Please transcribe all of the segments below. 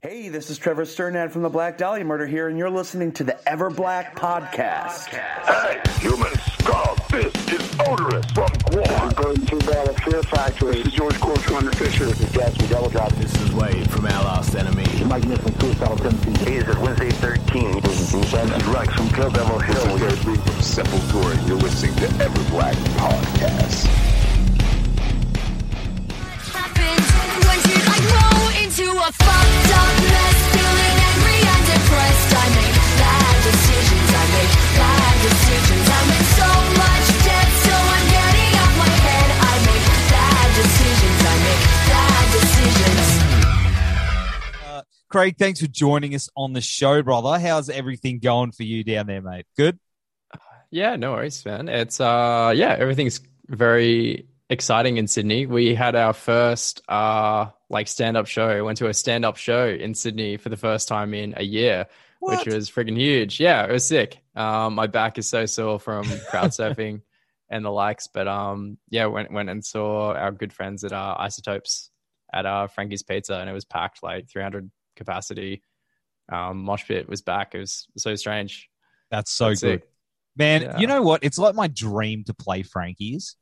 Hey, this is Trevor Strnad from the Black Dahlia Murder here, and you're listening to the Ever Black Podcast. Hey, human skull, this is Oderus from GWAR. Going to the Fear Factory. This is George Corpsegrinder Fisher. This is Gatsby Double Drop. This is Wade from Our Last Enemy. Mike Nick from Suicidal Tendencies. Hey, this is Wednesday 13. This is Bruce This is Rex from Kill Devil Hill. This is Gary Lee from Sepultura. You're listening to Ever Black Podcast. A fucked up mess feeling angry and depressed i make bad decisions i make bad decisions i'm in so much debt so i'm getting out my head i make bad decisions i make bad decisions Craig, thanks for joining us on the show, brother. How's everything going for you down there, mate? Good. Yeah, no worries, man. It's uh yeah, everything's very exciting in Sydney. We had our first uh like stand-up show. Went to a stand-up show in Sydney for the first time in a year, What? which was freaking huge. Yeah, it was sick. Um my back is so sore from crowd surfing and the likes, but um yeah, went went and saw our good friends at uh Isotopes at uh Frankie's Pizza and it was packed like 300 capacity. Um Mosh Pit was back. It was so strange. That's so That's good, sick. man. Yeah. You know what? It's like my dream to play Frankie's.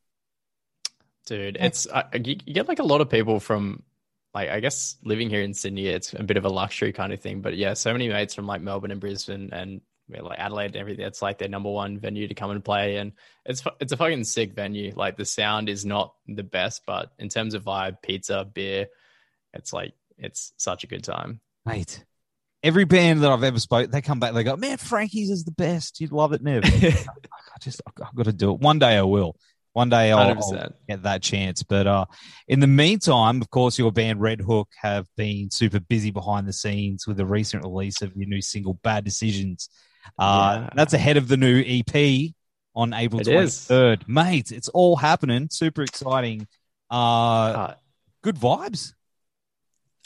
Dude, it's uh, you, you get like a lot of people from like I guess living here in Sydney, it's a bit of a luxury kind of thing. But yeah, so many mates from like Melbourne and Brisbane and like Adelaide and everything. It's like their number one venue to come and play, and it's it's a fucking sick venue. Like the sound is not the best, but in terms of vibe, pizza, beer, it's like it's such a good time. Mate, every band that I've ever spoke, they come back, they go, man, Frankie's is the best. You'd love it, Nev. I just, I've got to do it. One day I will. One day I'll, I'll get that chance. But uh, in the meantime, of course, your band Red Hook have been super busy behind the scenes with the recent release of your new single, Bad Decisions. Uh, Yeah. That's ahead of the new EP on April It is. 23rd. Mate, it's all happening. Super exciting. Uh, Uh, good vibes.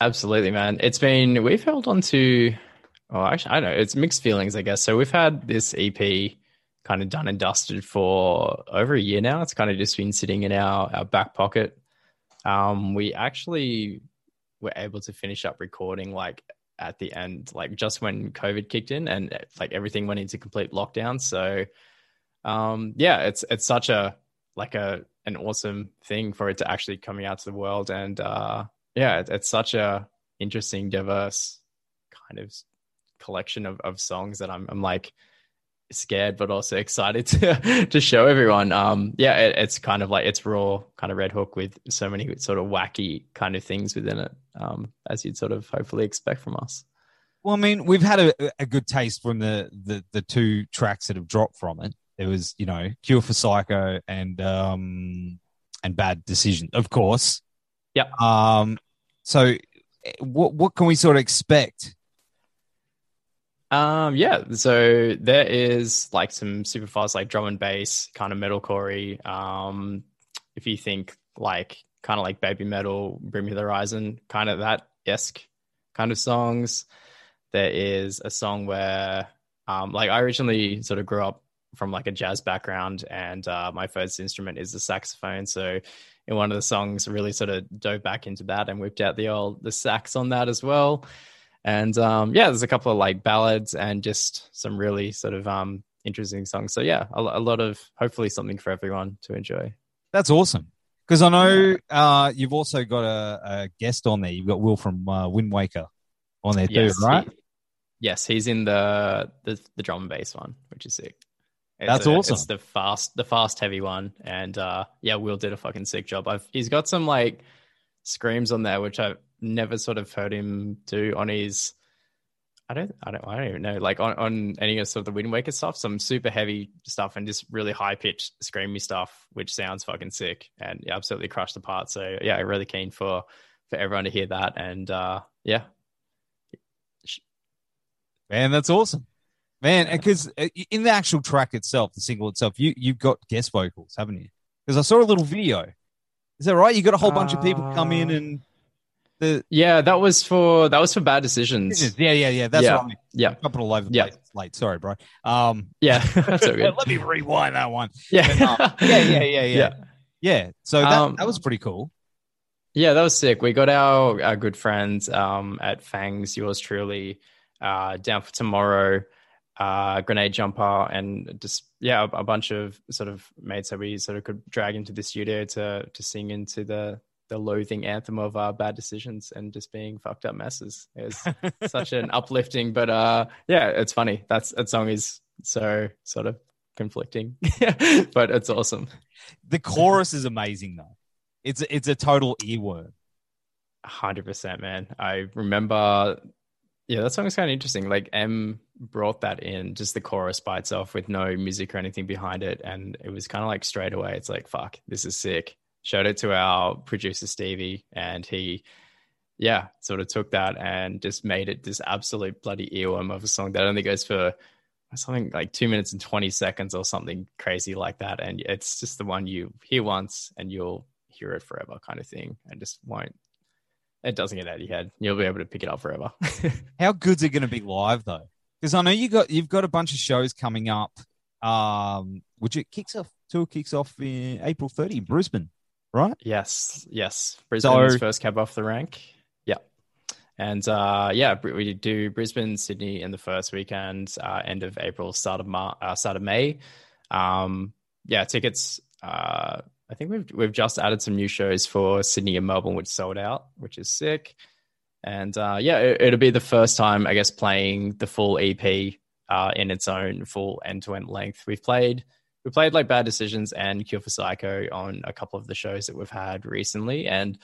Absolutely, man. It's been we've held on to oh actually I don't know, it's mixed feelings, I guess. So we've had this EP kind of done and dusted for over a year now. It's kind of just been sitting in our, our back pocket. Um we actually were able to finish up recording like at the end, like just when COVID kicked in and like everything went into complete lockdown. So um yeah, it's it's such a like a an awesome thing for it to actually coming out to the world and uh yeah, it, it's such a interesting, diverse kind of collection of, of songs that I'm, I'm like scared, but also excited to to show everyone. Um, yeah, it, it's kind of like it's raw, kind of Red Hook with so many sort of wacky kind of things within it, um, as you'd sort of hopefully expect from us. Well, I mean, we've had a, a good taste from the, the the two tracks that have dropped from it. it was, you know, Cure for Psycho and um and Bad Decision, of course. yeah Um. So, eh, what what can we sort of expect? Um, yeah, so there is like some super fast, like drum and bass, kind of metalcore. Um, if you think like kind of like Babymetal, Bring Me the Horizon, kind of that esque kind of songs. There is a song where, um, like I originally sort of grew up from like a jazz background, and uh, my first instrument is the saxophone. So in one of the songs, really sort of dove back into that and whipped out the old the sax on that as well. And um, yeah, there's a couple of like ballads and just some really sort of um, interesting songs. So yeah, a, a lot of hopefully something for everyone to enjoy. That's awesome. Because I know uh, you've also got a, a guest on there. You've got Will from uh, Wind Waker on there too, right? he- yes, he's in the, the the drum and bass one, which is sick. It's That's a- awesome. It's the fast, the fast heavy one, and uh, yeah, Will did a fucking sick job. I've he's got some like screams on there, which I've never sort of heard him do on his. I don't, I don't, I don't even know. Like on, on any of sort of the Wind Waker stuff, some super heavy stuff and just really high pitched screamy stuff, which sounds fucking sick and yeah, absolutely crushed the part. So yeah, really keen for for everyone to hear that and uh, yeah, Man, that's awesome. Man, because in the actual track itself, the single itself, you you've got guest vocals, haven't you? Because I saw a little video. Is that right? You got a whole bunch of people come in and the Yeah, that was for that was for bad decisions. yeah, yeah, yeah. That's Yeah. right. Yeah. Jumping all over the Yeah. place. It's late. Sorry, bro. Um, Yeah, that's so good. let me rewind that one. Yeah, yeah, yeah, yeah, yeah, yeah. Yeah. So that, Um, that was pretty cool. Yeah, that was sick. We got our, our good friends um, at Fangs, yours truly, uh, down for tomorrow, uh, Grenade Jumper, and just yeah, a, a bunch of sort of mates that we sort of could drag into the studio to to sing into the the loathing anthem of uh, bad decisions and just being fucked up messes. Was such an uplifting, but uh, yeah, it's funny. That's that song is so sort of conflicting, but it's awesome. The chorus is amazing though. It's a, it's a total earworm. Hundred percent, man. I remember. Yeah, that song is kind of interesting. Like M brought that in, just the chorus by itself with no music or anything behind it, and it was kind of like straight away. It's like, fuck, this is sick. Showed it to our producer Stevie, and he, yeah, sort of took that and just made it this absolute bloody earworm of a song that only goes for something like two minutes and twenty seconds or something crazy like that, and it's just the one you hear once and you'll hear it forever, kind of thing, and just won't it doesn't get out of your head. You'll be able to pick it up forever. How good's it going to be live though? Because I know you got you've got a bunch of shows coming up. Um, which it kicks off tour kicks off in April 30 in Brisbane, right? yes, yes. Brisbane's So- first cab off the rank. Yeah. And uh, yeah, we do Brisbane, Sydney in the first weekend, uh, end of April, start of Mar- uh, start of May. Um, yeah, tickets. Uh, I think we've we've just added some new shows for Sydney and Melbourne, which sold out, which is sick. And uh, yeah, it, it'll be the first time, I guess, playing the full EP uh, in its own full end to end length. We've played we played like Bad Decisions and Cure for Psycho on a couple of the shows that we've had recently, and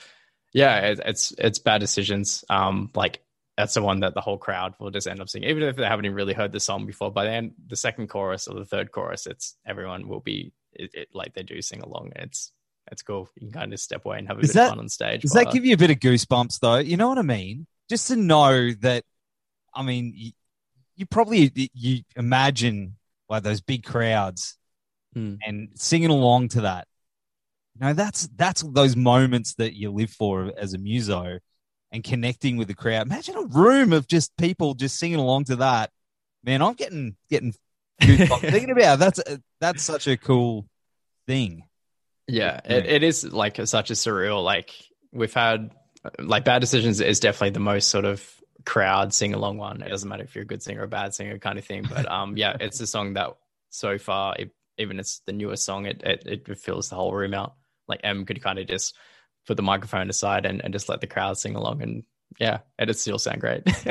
yeah, it, it's it's Bad Decisions. Um, like that's the one that the whole crowd will just end up singing, even if they haven't even really heard the song before. By then, the second chorus or the third chorus, it's everyone will be it, it, like they do sing along. It's it's cool. You can kind of step away and have a bit that- of fun on stage. Does that give you a bit of goosebumps though? You know what I mean? Just to know that, I mean, you, you probably you imagine like those big crowds Hmm. and singing along to that. You know, that's that's those moments that you live for as a muso and connecting with the crowd. Imagine a room of just people just singing along to that. Man, I'm getting getting thinking about that's that's such a cool thing. Yeah, it, it is like such a surreal. Like we've had, like bad decisions is definitely the most sort of crowd sing along one. It doesn't matter if you're a good singer or a bad singer, kind of thing. But um, yeah, it's a song that so far, it, even it's the newest song, it, it it fills the whole room out. Like M could kind of just put the microphone aside and, and just let the crowd sing along, and yeah, it'd still sound great.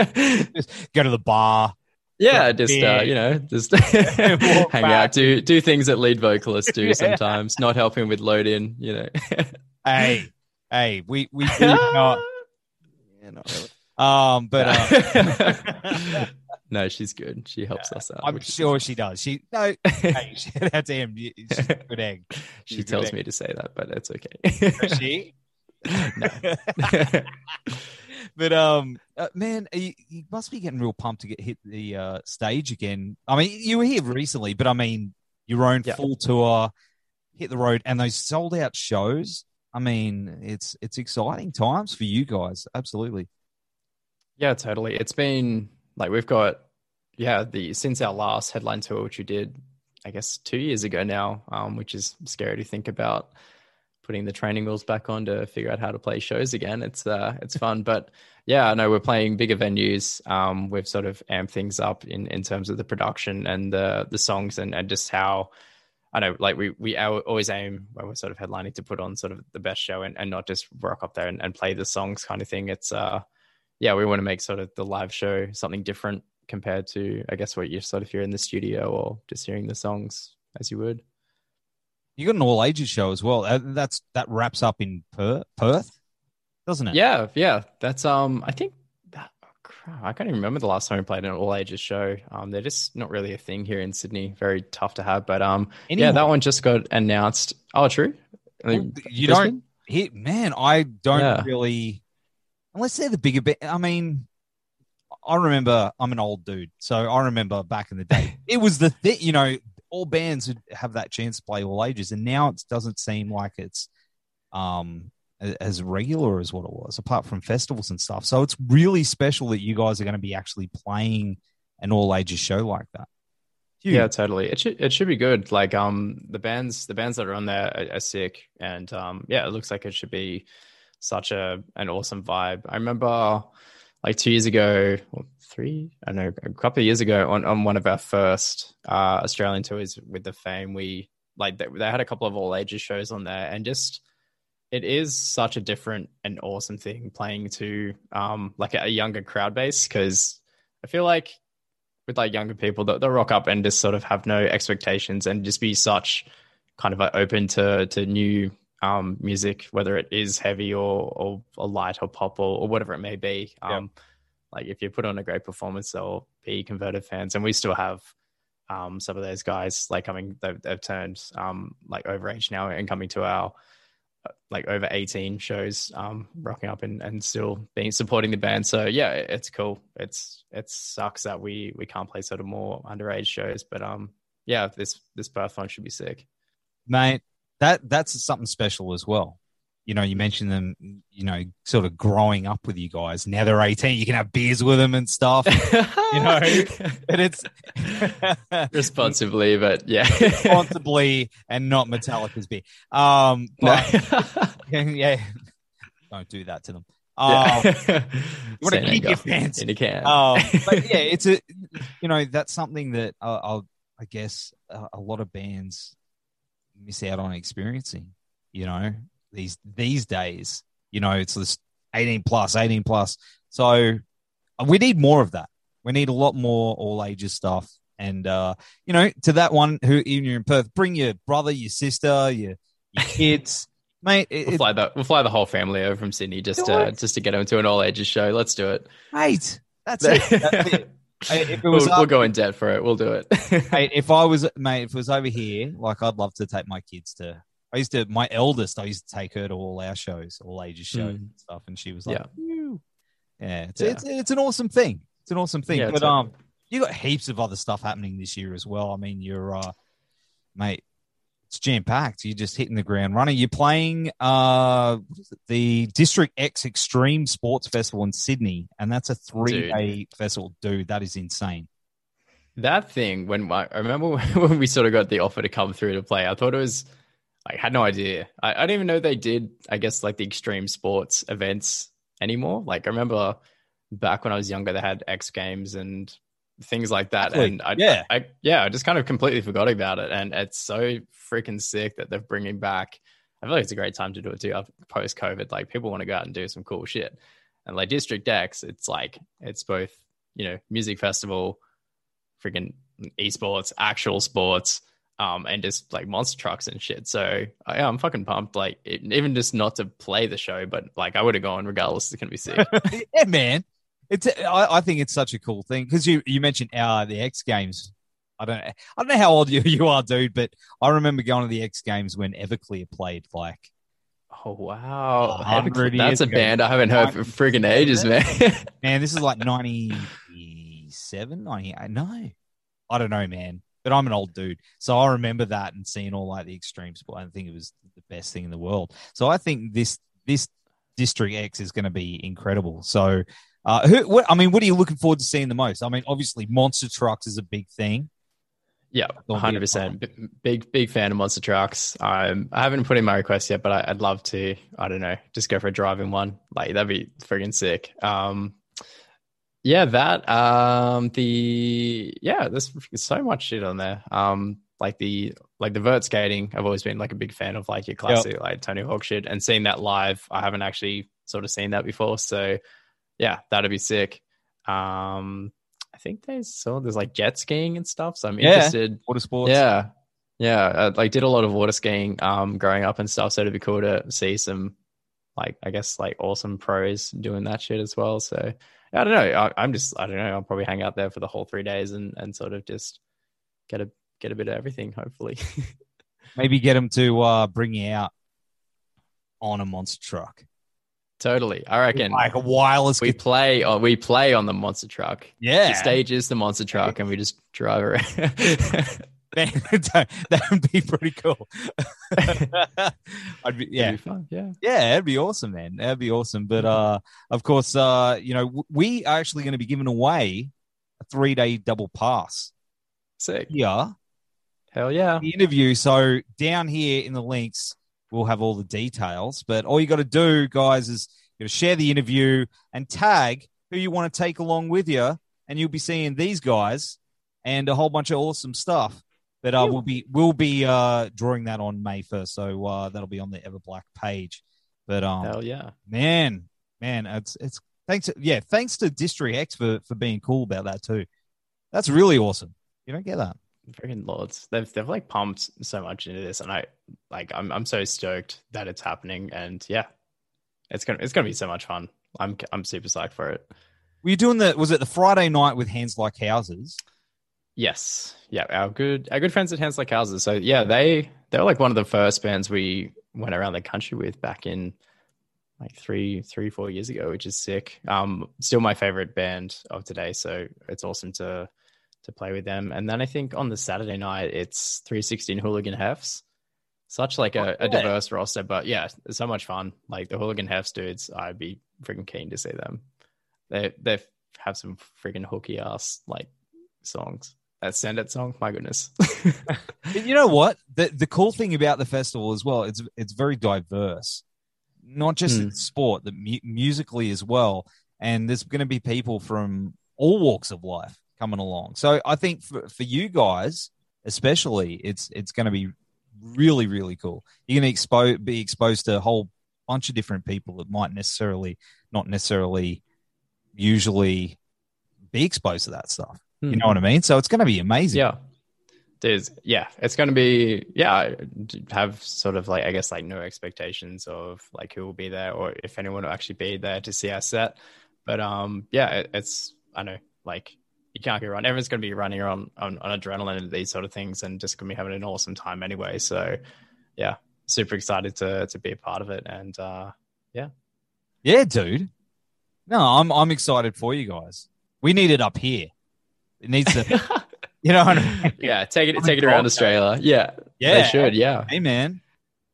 Just go to the bar. Yeah, just uh, you know, just hang back. out, do do things that lead vocalists do Yeah. sometimes. Not helping with load in, you know. Hey, hey, we we do not. Yeah, not really. Um, but uh, no, she's good. She helps us out. I'm sure she does. She no, hey, to him. She's a good egg. she she's good tells egg. me to say that, but it's okay. Does she? but um, uh, man, you, you must be getting real pumped to get hit the uh, stage again. I mean, you were here recently, but I mean, your own Yeah. full tour, hit the road, and those sold out shows. I mean, it's it's exciting times for you guys. Absolutely. yeah, totally. It's been like we've got yeah the since our last headline tour, which we did, I guess two years ago now, um, which is scary to think about. Putting the training wheels back on to figure out how to play shows again. It's uh, it's fun, but yeah, I know we're playing bigger venues. Um, we've sort of amped things up in, in terms of the production and the the songs and, and just how I know like we we al- always aim when we're sort of headlining to put on sort of the best show and, and not just rock up there and, and play the songs kind of thing. It's uh yeah, we want to make sort of the live show something different compared to I guess what you sort of hear in the studio or just hearing the songs as you would. You got an all ages show as well. That's that wraps up in Per- Perth, doesn't it? Yeah, yeah. That's um I think that oh, crap, I can't even remember the last time we played an all ages show. Um they're just not really a thing here in Sydney. Very tough to have. But um yeah, that one just got announced. Oh true. Well, you Brisbane? don't hit man. I don't Yeah. really, unless they're the bigger. Ba- I mean, I remember I'm an old dude, so I remember back in the day, it was the thing. You know, all bands would have that chance to play all ages, and now it doesn't seem like it's um as regular as what it was, apart from festivals and stuff. So it's really special that you guys are going to be actually playing an all ages show like that. Huge. Yeah, totally. It should it should be good. Like um the bands the bands that are on there are, are sick, and um yeah, it looks like it should be such a an awesome vibe. I remember like two years ago, or three, I know, a couple of years ago on on one of our first uh Australian tours with the Fame, we like they, they had a couple of all ages shows on there, and just it is such a different and awesome thing playing to um like a, a younger crowd base because I feel like with like younger people that they'll rock up and just sort of have no expectations and just be such kind of like open to to new um music whether it is heavy or or, or light or pop or, or whatever it may be. Um like if you put on a great performance they'll be converted fans. And we still have um some of those guys like coming they've, they've turned um like overage now and coming to our uh, like over 18 shows um rocking up and, and still being supporting the band. So yeah it's cool. It's it sucks that we we can't play sort of more underage shows but um yeah this this Perth one should be sick. Mate. That that's something special as well. You know, you mentioned them. You know, sort of growing up with you guys. Now they're eighteen. You can have beers with them and stuff. you know, and it's responsibly but yeah responsibly and not Metallica's beer. Um, but yeah, don't do that to them. Um, you want to keep your fans in a can um, but yeah, it's a you know that's something that uh, I'll, I guess uh, a lot of bands miss out on experiencing. You know these these days, you know it's this eighteen plus, eighteen plus. So uh, we need more of that. We need a lot more all ages stuff. And uh, you know, to that one who even you're in Perth, bring your brother, your sister, your your kids, mate. It, we'll fly the we'll fly the whole family over from Sydney just to just to get them to an all ages show. Let's do it. mate, that's it. That's it. Hey, If it We'll, was we'll go in debt for it. We'll do it. Mate, if I was mate, if it was over here, like I'd love to take my kids to. I used to my eldest. I used to take her to all our shows, all ages shows Mm. and stuff, and she was like, Yeah. Yeah, it's, Yeah. it's it's an awesome thing. It's an awesome thing. Yeah, but um, you got heaps of other stuff happening this year as well. I mean, you're uh, mate, it's jam packed. You're just hitting the ground running. You're playing uh, what is it? the District X Extreme Sports Festival in Sydney, and that's a three day festival. Dude, that is insane. that thing when I, I remember when we sort of got the offer to come through to play, I thought it was I had no idea. I, I didn't even know they did. I guess like the extreme sports events anymore. Like I remember back when I was younger, they had X Games and things like that. And I, Yeah. I, yeah, I just kind of completely forgot about it. And it's so freaking sick that they're bringing back. I feel like it's a great time to do it too. Post COVID, like people want to go out and do some cool shit. And like District X, it's like it's both you know music festival, freaking esports, actual sports, um, and just like monster trucks and shit. So I, I'm fucking pumped. Like it, even just not to play the show, but like I would have gone regardless. It's gonna be sick. yeah, man. It's I, I think it's such a cool thing because you you mentioned uh, the X Games. I don't I don't know how old you, you are, dude, but I remember going to the X Games when Everclear played. Like, oh wow, A that's a ago. band I haven't heard for friggin' ages, man. man, this is like 97, 98. No, I don't know, man. But I'm an old dude, so I remember that and seeing all like the extreme sport. I think it was the best thing in the world. So I think this this District X is going to be incredible. So, uh, who? What? I mean, what are you looking forward to seeing the most? I mean, obviously, monster trucks is a big thing. Yeah, hundred percent. Big big fan of monster trucks. Um, I haven't put in my request yet, but I, I'd love to. I don't know, just go for a driving one. Like that'd be friggin' sick. Um, yeah, that. Um, the yeah, there's so much shit on there. Um, like the like the vert skating. I've always been like a big fan of like your classic like Tony Hawk shit, and seeing that live, I haven't actually sort of seen that before. So yeah, that'd be sick. Um, I think there's so there's like jet skiing and stuff. So I'm Yeah. interested. Water sports. Yeah, yeah. I, like did a lot of water skiing um growing up and stuff. So it'd be cool to see some like I guess like awesome pros doing that shit as well. So I don't know. I, I'm just I don't know. I'll probably hang out there for the whole three days and and sort of just get a get a bit of everything. Hopefully. Maybe get them to uh, bring you out on a monster truck. Totally. I reckon like a wireless. we play on we play on the monster truck. yeah, The stage is the monster truck, and we just drive around. Man, that would be pretty cool. I'd be, yeah, It'd be fun. Yeah. Yeah, that'd be awesome, man. That'd be awesome. But uh, of course, uh, you know, we are actually going to be giving away a three day double pass Sick. Yeah. Hell yeah. The interview. So down here in the links, we'll have all the details. But all you got to do, guys, is you to share the interview and tag who you want to take along with you, and you'll be seeing these guys and a whole bunch of awesome stuff. But uh, we'll be we'll be uh, drawing that on May first, so uh, that'll be on the Ever Black page. But um, Hell yeah. man, man, it's it's thanks, yeah, thanks to District X for for being cool about that too. That's really awesome. You don't get that. Freaking lords. They've they've like pumped so much into this, and I like I'm I'm so stoked that it's happening, and yeah, it's gonna it's gonna be so much fun. I'm I'm super psyched for it. Were you doing the? Was it the Friday night with Hands Like Houses? Yes. Yeah. Our good our good friends at Hands Like Houses. So yeah, they they were like one of the first bands we went around the country with back in like three, three, four years ago, which is sick. Um, still my favorite band of today. So it's awesome to to play with them. And then I think on the Saturday night it's 316 Hooligan Hefs. Such like a, a oh, diverse roster, but yeah, it's so much fun. Like the Hooligan Hefs dudes, I'd be freaking keen to see them. They they have some freaking hooky ass like songs. That send it song, my goodness. You know what? The the cool thing about the festival as well, it's it's very diverse, not just in sport, the mu- musically as well. And there's going to be people from all walks of life coming along. So I think for, for you guys, especially, it's it's going to be really really cool. You're going to expo- be exposed to a whole bunch of different people that might necessarily not necessarily usually be exposed to that stuff. You know what I mean? So it's going to be amazing. yeah. There's yeah, it's gonna be yeah, have sort of like I guess like no expectations of like who will be there or if anyone will actually be there to see our set. But um yeah, it, it's I know like you can't go run. Everyone's gonna be running on, on on adrenaline and these sort of things and just gonna be having an awesome time anyway. So yeah, super excited to to be a part of it and uh yeah. Yeah, dude. No, I'm I'm excited for you guys. We need it up here. It needs to, you know what I mean? Yeah, take it On take it around. Australia. Yeah. Yeah. They should, yeah. Hey, man.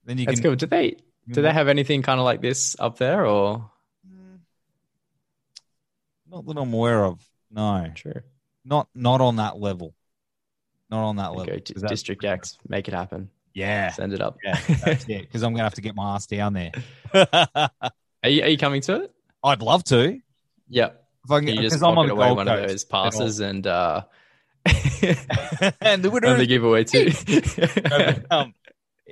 Then you That's can. cool. Do they do they have anything kind of like this up there or Not that I'm aware of. No, True. not not on that level. Not on that level. Go to 'Cause District X, make it happen. Yeah, Send it up. yeah. Because I'm gonna have to get my ass down there. Are you, are you coming to it? I'd love to. Yeah. If I can, Can you just because I'm on pocket the away Gold one Coast. of those passes and uh and the winner and the giveaway too. um,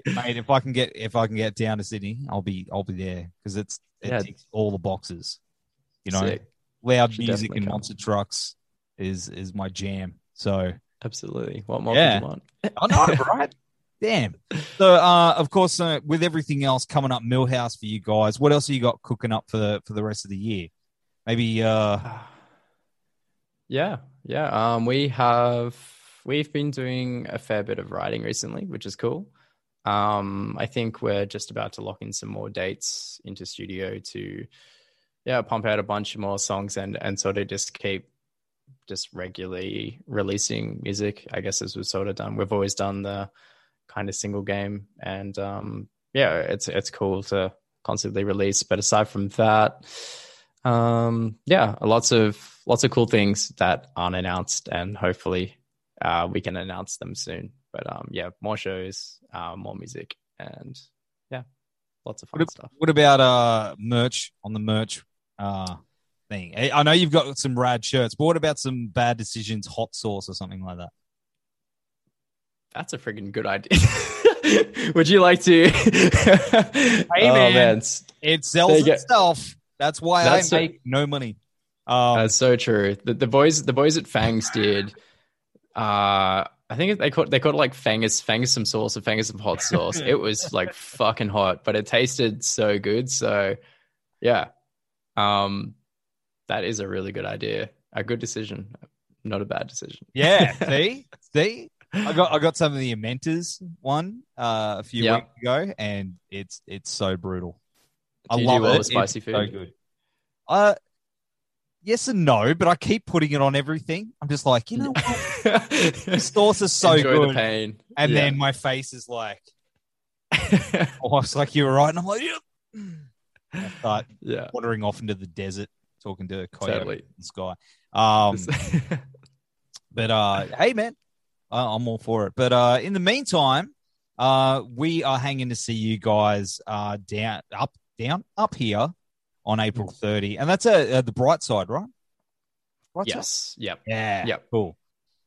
mate, if I can get if I can get down to Sydney, I'll be I'll be there because it's it Yeah. ticks all the boxes. You know, Sick. Loud Should music and come. monster trucks is is my jam. So Absolutely. What more Yeah. could you want? I know, right? Damn. So, uh, of course, uh, with everything else coming up, Millhouse for you guys. What else have you got cooking up for the for the rest of the year? Maybe uh, Yeah, yeah. Um, we have we've been doing a fair bit of writing recently, which is cool. Um, I think we're just about to lock in some more dates into studio to, yeah, pump out a bunch more songs and and sort of just keep just regularly releasing music. I guess as we've sort of done, we've always done the kind of single game, and um, yeah, it's it's cool to constantly release. But aside from that, um yeah lots of lots of cool things that aren't announced and hopefully uh we can announce them soon but um yeah more shows uh more music and yeah lots of fun what, stuff what about uh merch on the merch uh thing? I I know you've got some rad shirts, but what about some bad decisions, hot sauce or something like that? that's a freaking good idea would you like to hey man. It sells There you go. itself. That's why That's I a- make no money. Um, That's so true. The, the boys, the boys at Fangs did. Uh, I think they called they called it like Fangus, Fangus some sauce or Fangus some hot sauce. it was like fucking hot, but it tasted so good. So, yeah, um, that is a really good idea. A good decision, not a bad decision. Yeah, see, see, I got I got some of the Mentors one uh, a few Yeah. weeks ago, and it's it's so brutal. I Do do love it. spicy It's So food? good. Uh, yes and no, but I keep putting it on everything. I'm just like, you know, what? this sauce is so Enjoy good. And Yeah. then my face is like, oh, it's like you were right. And I'm like, yeah. Start yeah, wandering off into the desert, talking to a coyote Totally. in the sky. Um, but uh, hey, man, I- I'm all for it. But uh, in the meantime, uh, we are hanging to see you guys uh, down, up, down, up here on April 30, and that's uh, uh, the bright side, right? Bright side? yes, yep. Yeah. Yep. Cool.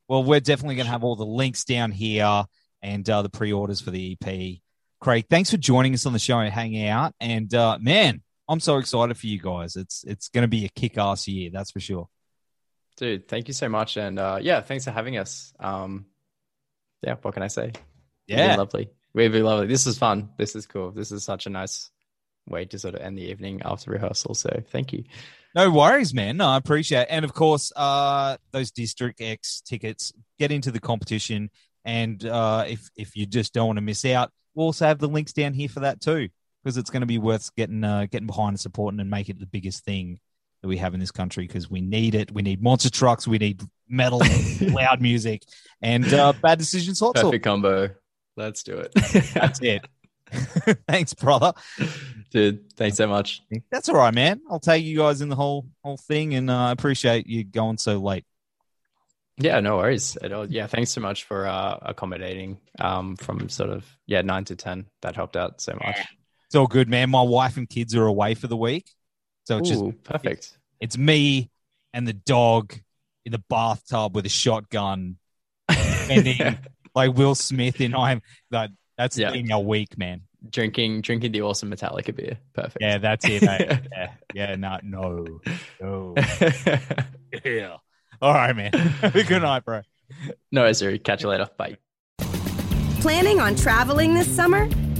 Well, we're definitely going to have all the links down here and uh, the pre-orders for the EP. Craig, thanks for joining us on the show and hanging out. And uh, man, I'm so excited for you guys. It's it's going to be a kick-ass year, that's for sure. Dude, thank you so much, and uh, yeah, thanks for having us. Um, yeah, what can I say? Yeah. lovely. Been lovely. This is fun. This is cool. This is such a nice way to sort of end the evening after rehearsal. So thank you. No worries, man. No, I appreciate it. And of course, uh, those District X tickets get into the competition. And uh, if if you just don't want to miss out, we'll also have the links down here for that too, because it's going to be worth getting uh, getting behind and supporting and make it the biggest thing that we have in this country because we need it. We need monster trucks. We need metal, loud music, and uh, bad decisions. Hot sauce. Perfect combo. Let's do it. That's it. Thanks, brother. Dude, thanks so much. That's all right, man. I'll take you guys in the whole whole thing, and uh, I appreciate you going so late. Yeah, no worries at all. Yeah, thanks so much for uh, accommodating um, from sort of yeah nine to ten. That helped out so much. It's all good, man. My wife and kids are away for the week, so it's just Ooh, perfect. it's me and the dog in the bathtub with a shotgun, and like Will Smith and I'm. That that's Yeah. been our week, man. Drinking drinking the awesome Metallica beer. Perfect. Yeah, that's it. mate. yeah, yeah, no, no, no. Yeah. All right, man. Good night, bro. no, Zuri. Catch you later. Bye. Planning on traveling this summer?